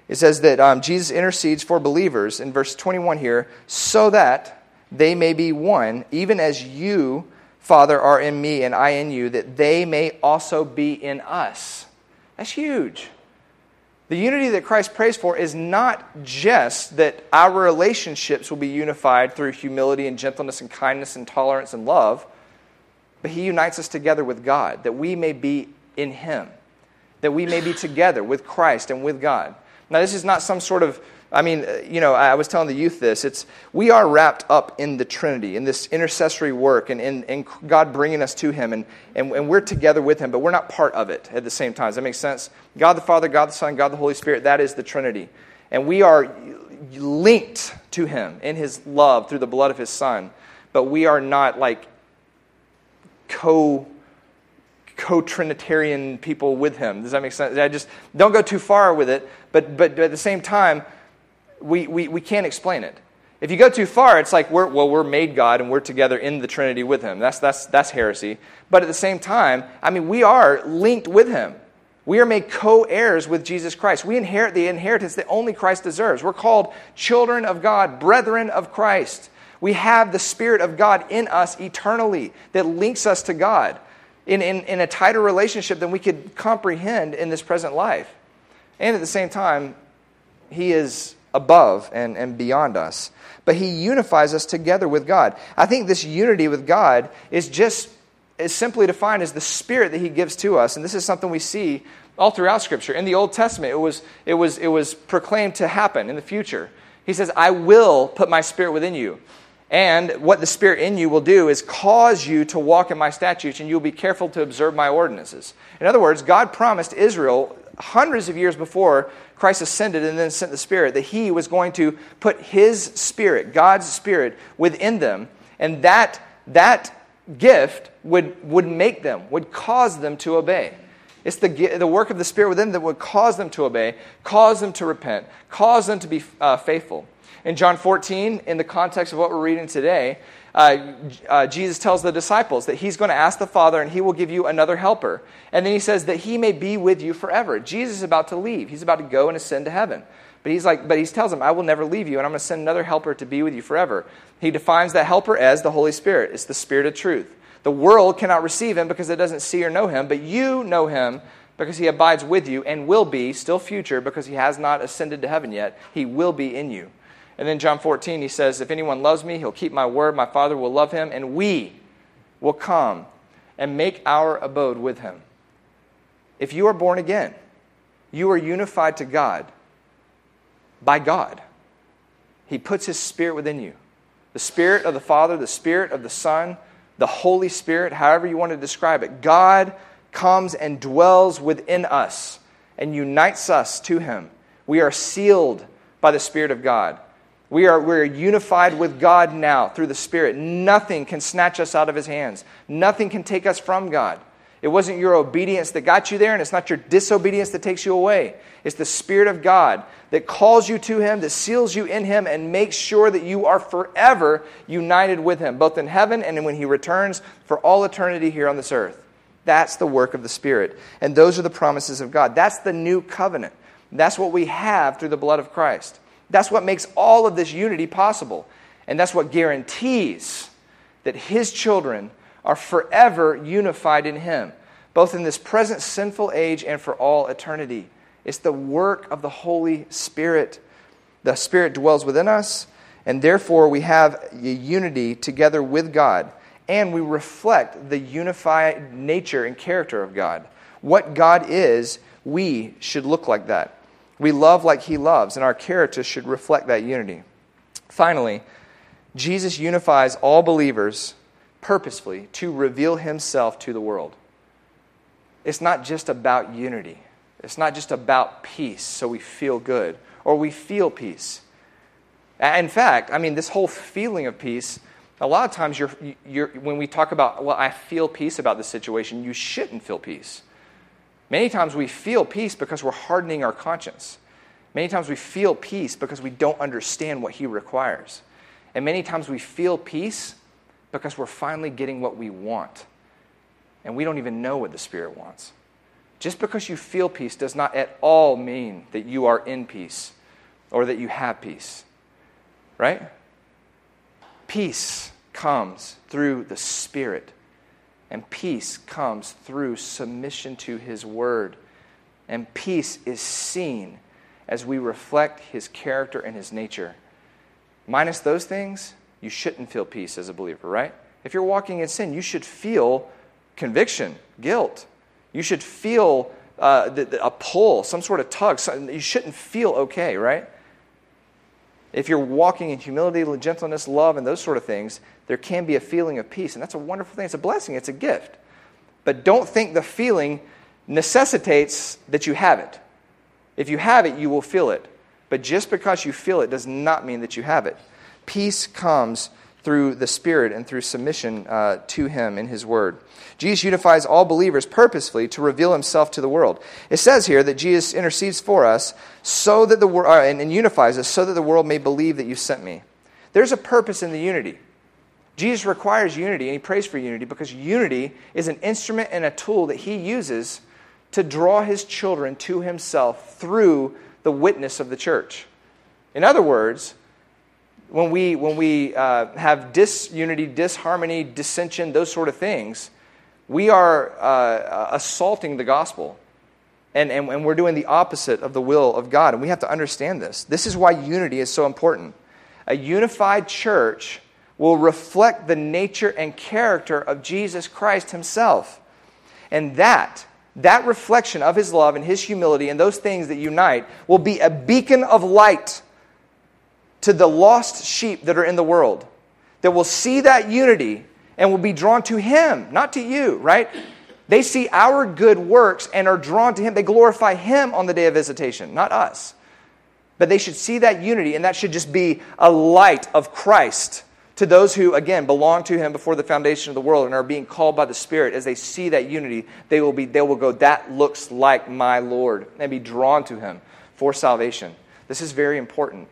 It says that um, Jesus intercedes for believers in verse 21 here, so that they may be one, even as you, Father, are in me and I in you, that they may also be in us. That's huge. The unity that Christ prays for is not just that our relationships will be unified through humility and gentleness and kindness and tolerance and love, but He unites us together with God, that we may be in Him, that we may be together with Christ and with God. Now, this is not some sort of I mean, uh, you know, I was telling the youth this. It's we are wrapped up in the Trinity, in this intercessory work, and in, God bringing us to Him, and, and, and we're together with Him, but we're not part of it at the same time. Does that make sense? God the Father, God the Son, God the Holy Spirit, that is the Trinity. And we are linked to Him in His love through the blood of His Son, but we are not like co co-trinitarian people with him does that make sense i just don't go too far with it but but at the same time we, we, we can't explain it. If you go too far, it's like, we're, well, we're made God and we're together in the Trinity with Him. That's, that's, that's heresy. But at the same time, I mean, we are linked with Him. We are made co heirs with Jesus Christ. We inherit the inheritance that only Christ deserves. We're called children of God, brethren of Christ. We have the Spirit of God in us eternally that links us to God in, in, in a tighter relationship than we could comprehend in this present life. And at the same time, He is above and, and beyond us. But he unifies us together with God. I think this unity with God is just is simply defined as the spirit that he gives to us. And this is something we see all throughout Scripture. In the Old Testament, it was, it was, it was proclaimed to happen in the future. He says, I will put my spirit within you. And what the Spirit in you will do is cause you to walk in my statutes, and you'll be careful to observe my ordinances. In other words, God promised Israel hundreds of years before Christ ascended and then sent the Spirit, that He was going to put His Spirit, God's Spirit, within them, and that, that gift would, would make them, would cause them to obey. It's the, the work of the Spirit within them that would cause them to obey, cause them to repent, cause them to be uh, faithful. In John 14, in the context of what we're reading today, uh, uh, Jesus tells the disciples that he's going to ask the Father and he will give you another helper. And then he says that he may be with you forever. Jesus is about to leave. He's about to go and ascend to heaven. But he's like, but he tells them, I will never leave you, and I'm going to send another helper to be with you forever. He defines that helper as the Holy Spirit. It's the Spirit of truth. The world cannot receive him because it doesn't see or know him, but you know him because he abides with you and will be, still future, because he has not ascended to heaven yet. He will be in you. And then John 14, he says, If anyone loves me, he'll keep my word. My Father will love him, and we will come and make our abode with him. If you are born again, you are unified to God by God. He puts his spirit within you. The spirit of the Father, the spirit of the Son, the Holy Spirit, however you want to describe it. God comes and dwells within us and unites us to him. We are sealed by the Spirit of God. We are, we're unified with God now through the Spirit. Nothing can snatch us out of His hands, nothing can take us from God. It wasn't your obedience that got you there, and it's not your disobedience that takes you away. It's the Spirit of God that calls you to Him, that seals you in Him, and makes sure that you are forever united with Him, both in heaven and when He returns for all eternity here on this earth. That's the work of the Spirit. And those are the promises of God. That's the new covenant. That's what we have through the blood of Christ. That's what makes all of this unity possible. And that's what guarantees that his children are forever unified in him, both in this present sinful age and for all eternity. It's the work of the Holy Spirit. The Spirit dwells within us, and therefore we have a unity together with God, and we reflect the unified nature and character of God. What God is, we should look like that. We love like he loves, and our character should reflect that unity. Finally, Jesus unifies all believers purposefully to reveal himself to the world. It's not just about unity, it's not just about peace so we feel good or we feel peace. In fact, I mean, this whole feeling of peace, a lot of times you're, you're, when we talk about, well, I feel peace about this situation, you shouldn't feel peace. Many times we feel peace because we're hardening our conscience. Many times we feel peace because we don't understand what He requires. And many times we feel peace because we're finally getting what we want. And we don't even know what the Spirit wants. Just because you feel peace does not at all mean that you are in peace or that you have peace. Right? Peace comes through the Spirit, and peace comes through submission to His Word. And peace is seen as we reflect His character and His nature. Minus those things, you shouldn't feel peace as a believer, right? If you're walking in sin, you should feel conviction, guilt. You should feel uh, a pull, some sort of tug. You shouldn't feel okay, right? If you're walking in humility, gentleness, love, and those sort of things, there can be a feeling of peace. And that's a wonderful thing. It's a blessing, it's a gift. But don't think the feeling necessitates that you have it. If you have it, you will feel it. But just because you feel it does not mean that you have it. Peace comes through the Spirit and through submission uh, to Him in His Word. Jesus unifies all believers purposefully to reveal Himself to the world. It says here that Jesus intercedes for us so that the world uh, and, and unifies us so that the world may believe that you sent me. There's a purpose in the unity. Jesus requires unity and He prays for unity because unity is an instrument and a tool that He uses to draw His children to Himself through the witness of the church. In other words, when we, when we uh, have disunity, disharmony, dissension, those sort of things, we are uh, assaulting the gospel. And, and, and we're doing the opposite of the will of God. And we have to understand this. This is why unity is so important. A unified church will reflect the nature and character of Jesus Christ himself. And that, that reflection of his love and his humility and those things that unite will be a beacon of light to the lost sheep that are in the world that will see that unity and will be drawn to Him, not to you, right? They see our good works and are drawn to Him. They glorify Him on the day of visitation, not us. But they should see that unity, and that should just be a light of Christ to those who, again, belong to Him before the foundation of the world and are being called by the Spirit. As they see that unity, they will, be, they will go, That looks like my Lord, and be drawn to Him for salvation. This is very important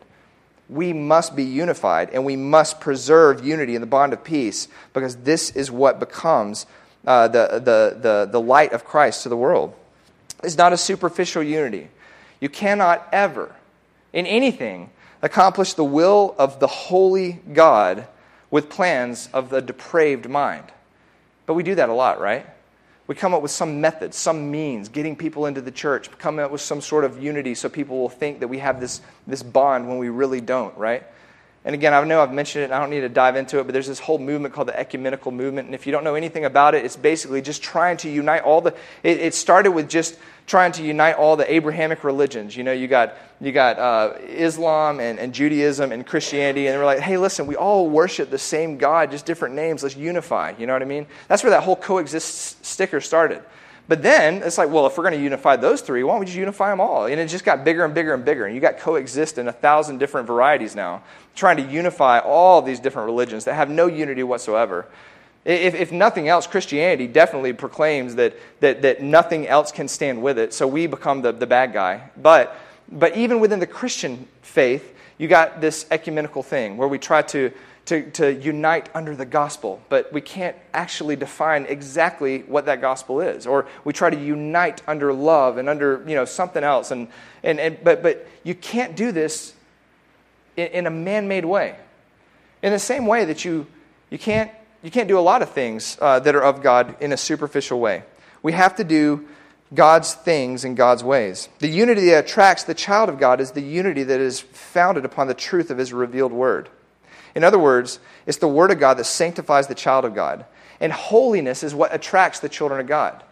we must be unified and we must preserve unity in the bond of peace because this is what becomes uh, the, the, the, the light of Christ to the world. It's not a superficial unity. You cannot ever, in anything, accomplish the will of the holy God with plans of the depraved mind. But we do that a lot, right? We come up with some method, some means, getting people into the church, come up with some sort of unity so people will think that we have this, this bond when we really don't, right? And again, I know I've mentioned it, I don't need to dive into it, but there's this whole movement called the ecumenical movement. And if you don't know anything about it, it's basically just trying to unite all the. It, it started with just trying to unite all the Abrahamic religions. You know, you got, you got uh, Islam and, and Judaism and Christianity, and we're like, hey, listen, we all worship the same God, just different names. Let's unify. You know what I mean? That's where that whole coexist sticker started. But then it's like, well, if we're going to unify those three, why don't we just unify them all? And it just got bigger and bigger and bigger. And you got coexist in a thousand different varieties now, trying to unify all these different religions that have no unity whatsoever. If, if nothing else, Christianity definitely proclaims that, that, that nothing else can stand with it. So we become the, the bad guy. But, but even within the Christian faith, you got this ecumenical thing where we try to to, to unite under the gospel, but we can't actually define exactly what that gospel is. Or we try to unite under love and under you know, something else. And, and, and, but, but you can't do this in, in a man made way. In the same way that you, you, can't, you can't do a lot of things uh, that are of God in a superficial way. We have to do God's things in God's ways. The unity that attracts the child of God is the unity that is founded upon the truth of his revealed word. In other words, it's the Word of God that sanctifies the child of God. And holiness is what attracts the children of God.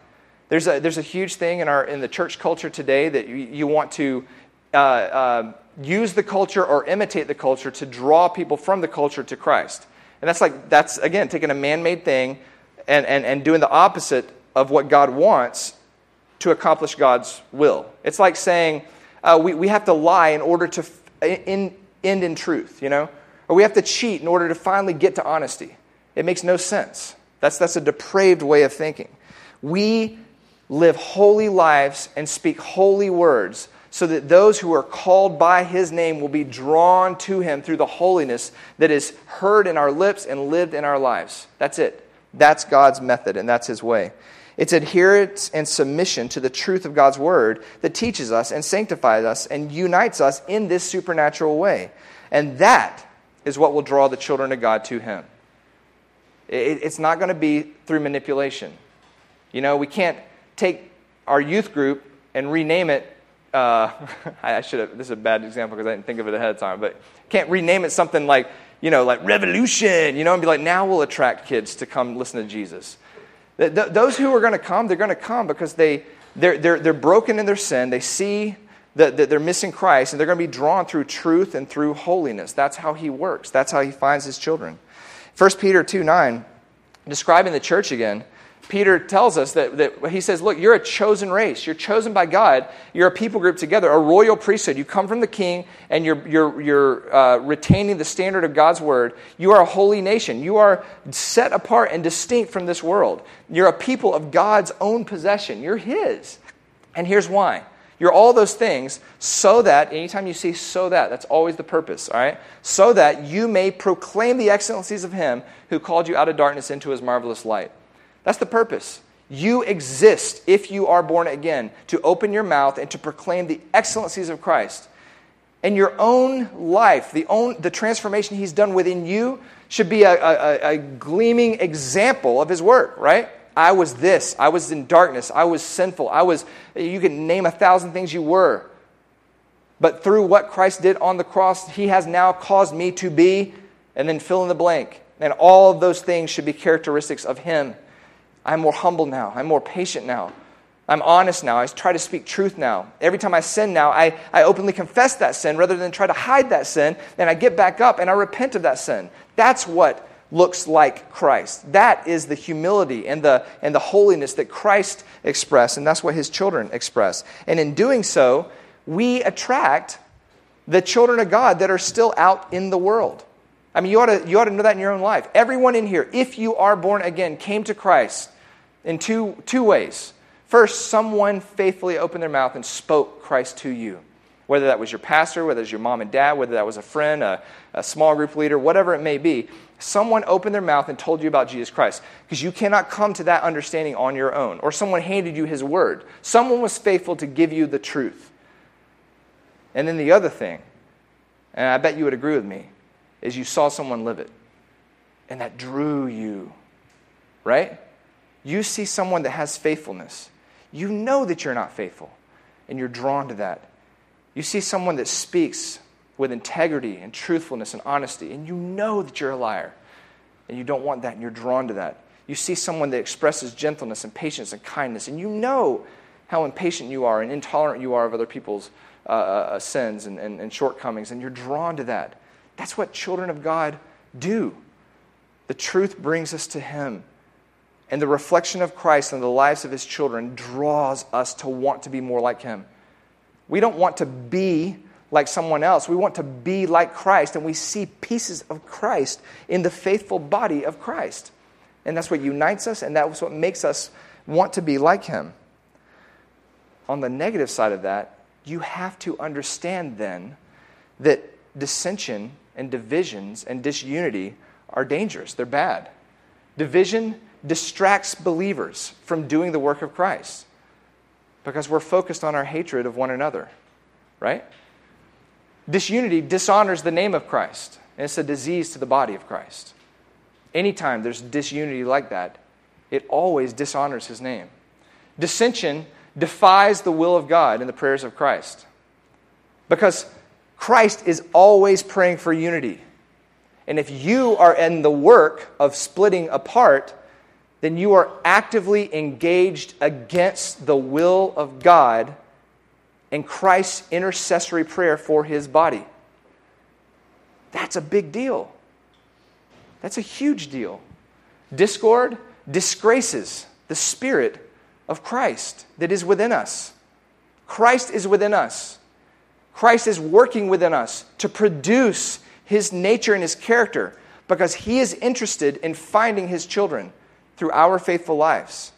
There's a, there's a huge thing in, our, in the church culture today that you, you want to uh, uh, use the culture or imitate the culture to draw people from the culture to Christ. And that's like, that's again, taking a man made thing and, and, and doing the opposite of what God wants to accomplish God's will. It's like saying uh, we, we have to lie in order to, in, end in truth, you know? Or we have to cheat in order to finally get to honesty. It makes no sense. That's, that's a depraved way of thinking. We live holy lives and speak holy words so that those who are called by his name will be drawn to him through the holiness that is heard in our lips and lived in our lives. That's it. That's God's method, and that's his way. It's adherence and submission to the truth of God's word that teaches us and sanctifies us and unites us in this supernatural way. And that is what will draw the children of God to him. It's not going to be through manipulation. You know, we can't take our youth group and rename it uh, I should have, this is a bad example because I didn't think of it ahead of time, but can't rename it something like, you know, like revolution, you know, and be like, now we'll attract kids to come listen to Jesus. Th- th- those who are going to come, they're going to come because they, they're, they're, they're broken in their sin. They see that, that they're missing Christ, and they're going to be drawn through truth and through holiness. That's how he works. That's how he finds his children. 1 Peter 2 9, describing the church again, Peter tells us that, that he says, Look, you're a chosen race. You're chosen by God. You're a people group together, a royal priesthood. You come from the king and you're, you're, you're uh, retaining the standard of God's word. You are a holy nation. You are set apart and distinct from this world. You're a people of God's own possession. You're His. And here's why. You're all those things so that, anytime you see so that, that's always the purpose, all right? So that you may proclaim the excellencies of Him who called you out of darkness into His marvelous light. That's the purpose. You exist, if you are born again, to open your mouth and to proclaim the excellencies of Christ. And your own life, the, own, the transformation He's done within you, should be a, a, a gleaming example of His work, right? I was this. I was in darkness. I was sinful. I was, you can name a thousand things you were. But through what Christ did on the cross, He has now caused me to be, and then fill in the blank. And all of those things should be characteristics of Him. I'm more humble now. I'm more patient now. I'm honest now. I try to speak truth now. Every time I sin now, I, I openly confess that sin rather than try to hide that sin. And I get back up and I repent of that sin. That's what looks like Christ. That is the humility and the, and the holiness that Christ expressed, and that's what his children express. And in doing so, we attract the children of God that are still out in the world. I mean, you ought, to, you ought to know that in your own life. Everyone in here, if you are born again, came to Christ in two, two ways. First, someone faithfully opened their mouth and spoke Christ to you. Whether that was your pastor, whether it was your mom and dad, whether that was a friend, a, a small group leader, whatever it may be, someone opened their mouth and told you about Jesus Christ. Because you cannot come to that understanding on your own. Or someone handed you his word. Someone was faithful to give you the truth. And then the other thing, and I bet you would agree with me, is you saw someone live it. And that drew you, right? you see someone that has faithfulness, you know that you're not faithful, and you're drawn to that. You see someone that speaks with integrity and truthfulness and honesty, and you know that you're a liar, and you don't want that, and you're drawn to that. You see someone that expresses gentleness and patience and kindness, and you know how impatient you are and intolerant you are of other people's uh, uh, uh sins and, and, and shortcomings, and you're drawn to that. That's what children of God do. The truth brings us to Him. And the reflection of Christ in the lives of his children draws us to want to be more like him. We don't want to be like someone else. We want to be like Christ, and we see pieces of Christ in the faithful body of Christ. And that's what unites us, and that's what makes us want to be like him. On the negative side of that, you have to understand then that dissension and divisions and disunity are dangerous, they're bad. Division distracts believers from doing the work of Christ because we're focused on our hatred of one another, right? Disunity dishonors the name of Christ, and it's a disease to the body of Christ. Anytime there's disunity like that, it always dishonors his name. Dissension defies the will of God in the prayers of Christ because Christ is always praying for unity. And if you are in the work of splitting apart, then you are actively engaged against the will of God and Christ's intercessory prayer for his body. That's a big deal. That's a huge deal. Discord disgraces the Spirit of Christ that is within us. Christ is within us. Christ is working within us to produce his nature and his character because he is interested in finding his children through our faithful lives.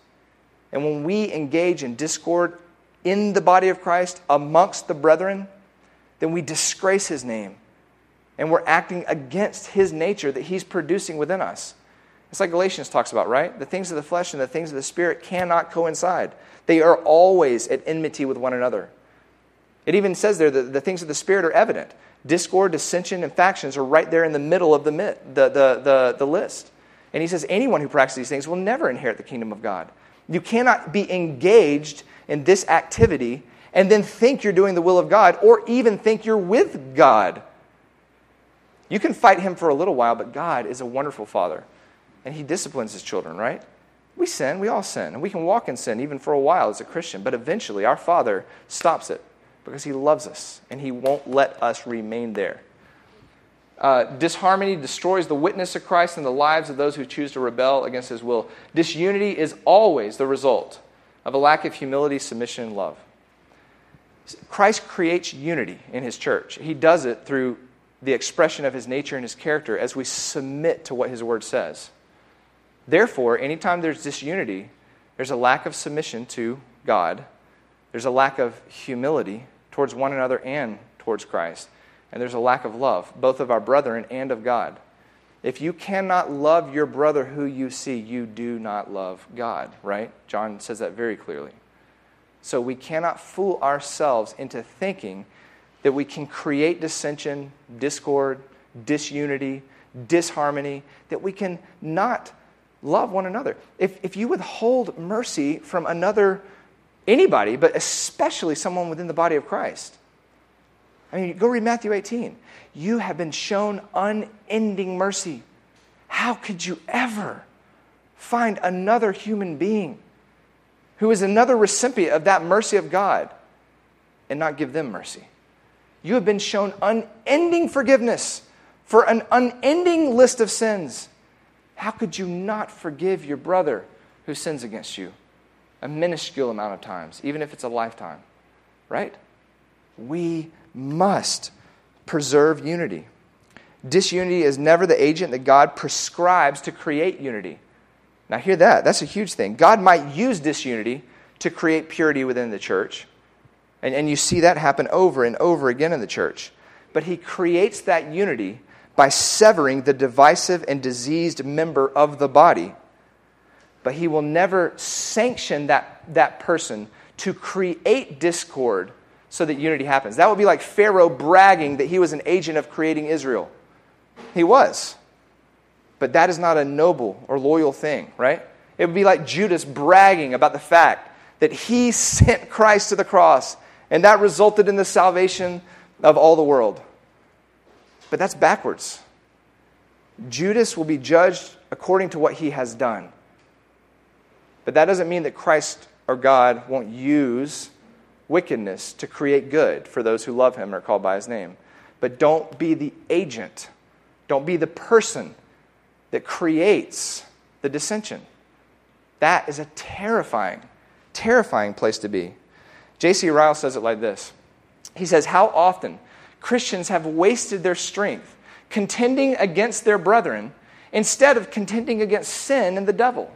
And when we engage in discord in the body of Christ amongst the brethren, then we disgrace his name and we're acting against his nature that he's producing within us. It's like Galatians talks about, right? The things of the flesh and the things of the spirit cannot coincide. They are always at enmity with one another. It even says there that the things of the spirit are evident. Discord, dissension, and factions are right there in the middle of the, the, the, the, the list. And he says anyone who practices these things will never inherit the kingdom of God. You cannot be engaged in this activity and then think you're doing the will of God or even think you're with God. You can fight him for a little while, but God is a wonderful father and he disciplines his children, right? We sin, we all sin, and we can walk in sin even for a while as a Christian, but eventually our father stops it because he loves us and he won't let us remain there. Uh, disharmony destroys the witness of Christ in the lives of those who choose to rebel against his will. Disunity is always the result of a lack of humility, submission, and love. Christ creates unity in his church. He does it through the expression of his nature and his character as we submit to what his word says. Therefore, anytime there's disunity, there's a lack of submission to God, there's a lack of humility towards one another and towards Christ and there's a lack of love, both of our brethren and of God. If you cannot love your brother who you see, you do not love God, right? John says that very clearly. So we cannot fool ourselves into thinking that we can create dissension, discord, disunity, disharmony, that we can not love one another. If, if you withhold mercy from another, anybody, but especially someone within the body of Christ, I mean, go read Matthew 18. You have been shown unending mercy. How could you ever find another human being who is another recipient of that mercy of God and not give them mercy? You have been shown unending forgiveness for an unending list of sins. How could you not forgive your brother who sins against you? A minuscule amount of times, even if it's a lifetime, right? We must preserve unity. Disunity is never the agent that God prescribes to create unity. Now, hear that. That's a huge thing. God might use disunity to create purity within the church. And, and you see that happen over and over again in the church. But He creates that unity by severing the divisive and diseased member of the body. But He will never sanction that, that person to create discord so that unity happens. That would be like Pharaoh bragging that he was an agent of creating Israel. He was. But that is not a noble or loyal thing, right? It would be like Judas bragging about the fact that he sent Christ to the cross, and that resulted in the salvation of all the world. But that's backwards. Judas will be judged according to what he has done. But that doesn't mean that Christ or God won't use wickedness to create good for those who love him or called by his name. But don't be the agent, don't be the person that creates the dissension. That is a terrifying, terrifying place to be. J.C. Ryle says it like this He says, How often Christians have wasted their strength contending against their brethren instead of contending against sin and the devil.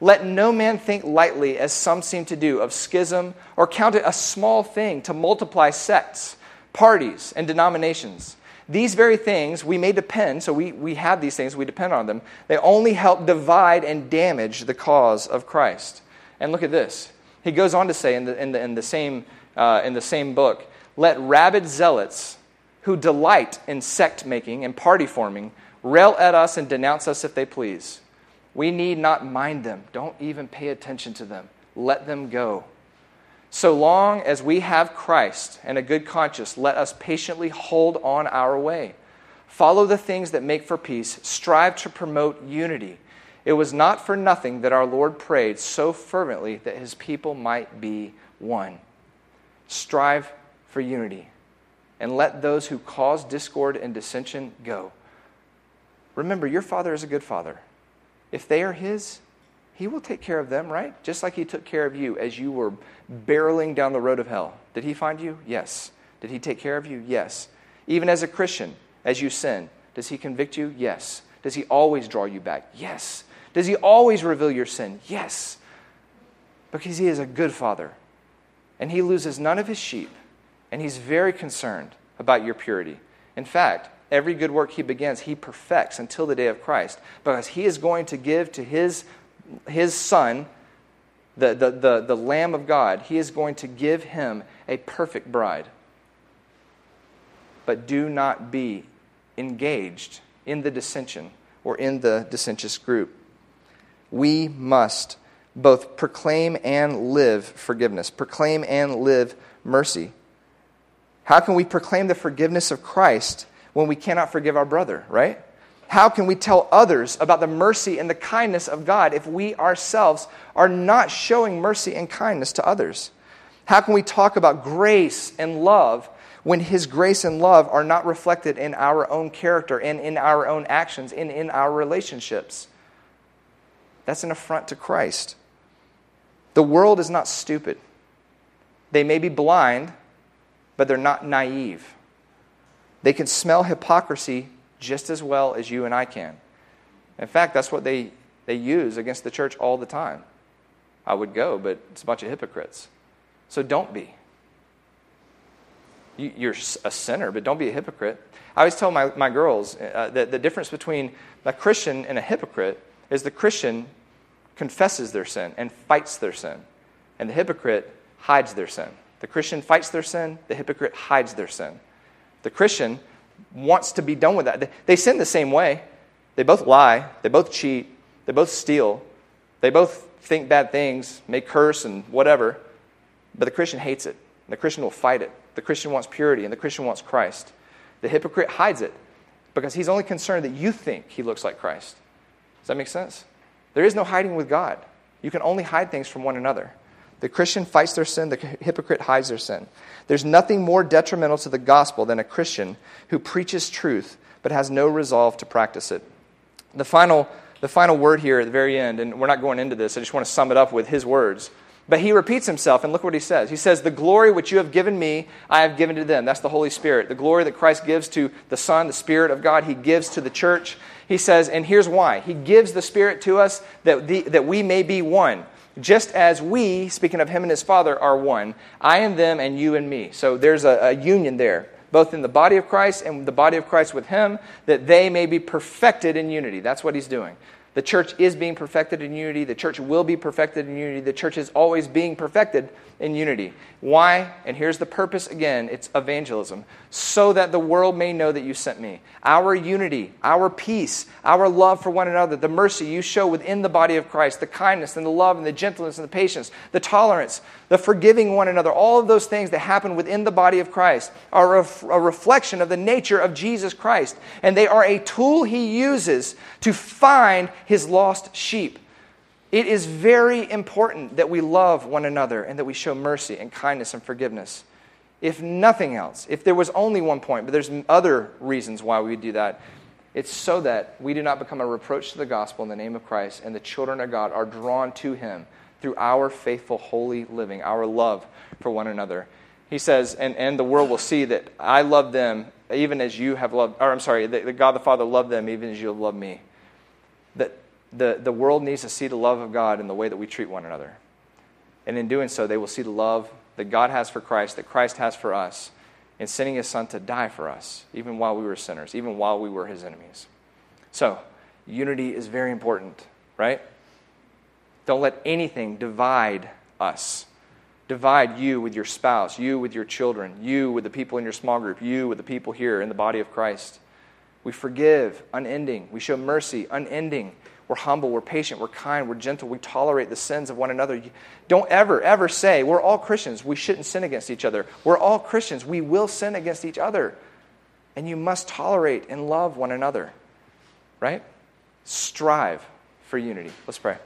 Let no man think lightly, as some seem to do, of schism, or count it a small thing to multiply sects, parties, and denominations. These very things we may depend, so we, we have these things, we depend on them. They only help divide and damage the cause of Christ. And look at this. He goes on to say in the, in the, in the, same, uh, in the same book let rabid zealots who delight in sect making and party forming rail at us and denounce us if they please. We need not mind them. Don't even pay attention to them. Let them go. So long as we have Christ and a good conscience, let us patiently hold on our way. Follow the things that make for peace. Strive to promote unity. It was not for nothing that our Lord prayed so fervently that his people might be one. Strive for unity and let those who cause discord and dissension go. Remember, your Father is a good Father. If they are His, He will take care of them, right? Just like He took care of you as you were barreling down the road of hell. Did He find you? Yes. Did he take care of you? Yes. Even as a Christian, as you sin, does he convict you? Yes. Does he always draw you back? Yes. Does he always reveal your sin? Yes. Because he is a good father. And he loses none of his sheep. And he's very concerned about your purity. In fact, every good work he begins, he perfects until the day of Christ. Because he is going to give to his, his son, the, the, the, the Lamb of God, he is going to give him a perfect bride. But do not be engaged in the dissension or in the dissentious group. We must both proclaim and live forgiveness, proclaim and live mercy. How can we proclaim the forgiveness of Christ when we cannot forgive our brother, right? How can we tell others about the mercy and the kindness of God if we ourselves are not showing mercy and kindness to others? How can we talk about grace and love when His grace and love are not reflected in our own character and in our own actions and in our relationships? That's an affront to Christ. The world is not stupid. They may be blind, but they're not naive. They can smell hypocrisy just as well as you and I can. In fact, that's what they, they use against the church all the time. I would go, but it's a bunch of hypocrites. So don't be. You, are a sinner, but don't be a hypocrite. I always tell my, my girls uh, that the difference between a Christian and a hypocrite is the Christian confesses their sin and fights their sin, and the hypocrite hides their sin. The Christian fights their sin, the hypocrite hides their sin. The Christian wants to be done with that. They sin the same way. They both lie, they both cheat, they both steal, they both think bad things, may curse and whatever, but the Christian hates it. The Christian will fight it. The Christian wants purity, and the Christian wants Christ. The hypocrite hides it because he's only concerned that you think he looks like Christ. Does that make sense? There is no hiding with God. You can only hide things from one another. The Christian fights their sin, the hypocrite hides their sin. There's nothing more detrimental to the gospel than a Christian who preaches truth but has no resolve to practice it. The final, the final word here at the very end, and we're not going into this, I just want to sum it up with his words. But he repeats himself, and look what he says. He says, The glory which you have given me, I have given to them. That's the Holy Spirit. The glory that Christ gives to the Son, the Spirit of God, he gives to the church. He says, and here's why He gives the Spirit to us that, the, that we may be one. Just as we, speaking of Him and His Father, are one. I and them, and you and me. So there's a, a union there, both in the body of Christ and the body of Christ with Him, that they may be perfected in unity. That's what He's doing. The church is being perfected in unity. The church will be perfected in unity. The church is always being perfected in unity. Why? And here's the purpose again it's evangelism, so that the world may know that you sent me. Our unity, our peace, our love for one another, the mercy you show within the body of Christ, the kindness and the love and the gentleness and the patience, the tolerance, the forgiving one another, all of those things that happen within the body of Christ are a, reflection of the nature of Jesus Christ. And they are a tool he uses to find his lost sheep. It is very important that we love one another and that we show mercy and kindness and forgiveness. If nothing else, if there was only one point, but there's other reasons why we would do that, it's so that we do not become a reproach to the gospel in the name of Christ and the children of God are drawn to him through our faithful, holy living, our love for one another. He says, and, and the world will see that I love them even as you have loved, or I'm sorry, that God the Father loved them even as you have loved me. That the, the world needs to see the love of God in the way that we treat one another. And in doing so, they will see the love that God has for Christ, that Christ has for us, in sending his son to die for us, even while we were sinners, even while we were his enemies. So, unity is very important, right? Don't let anything divide us. Divide you with your spouse, you with your children, you with the people in your small group, you with the people here in the body of Christ. We forgive unending. We show mercy unending. We're humble, we're patient, we're kind, we're gentle, we tolerate the sins of one another. Don't ever, ever say, we're all Christians, we shouldn't sin against each other. We're all Christians, we will sin against each other. And you must tolerate and love one another, right? Strive for unity. Let's pray.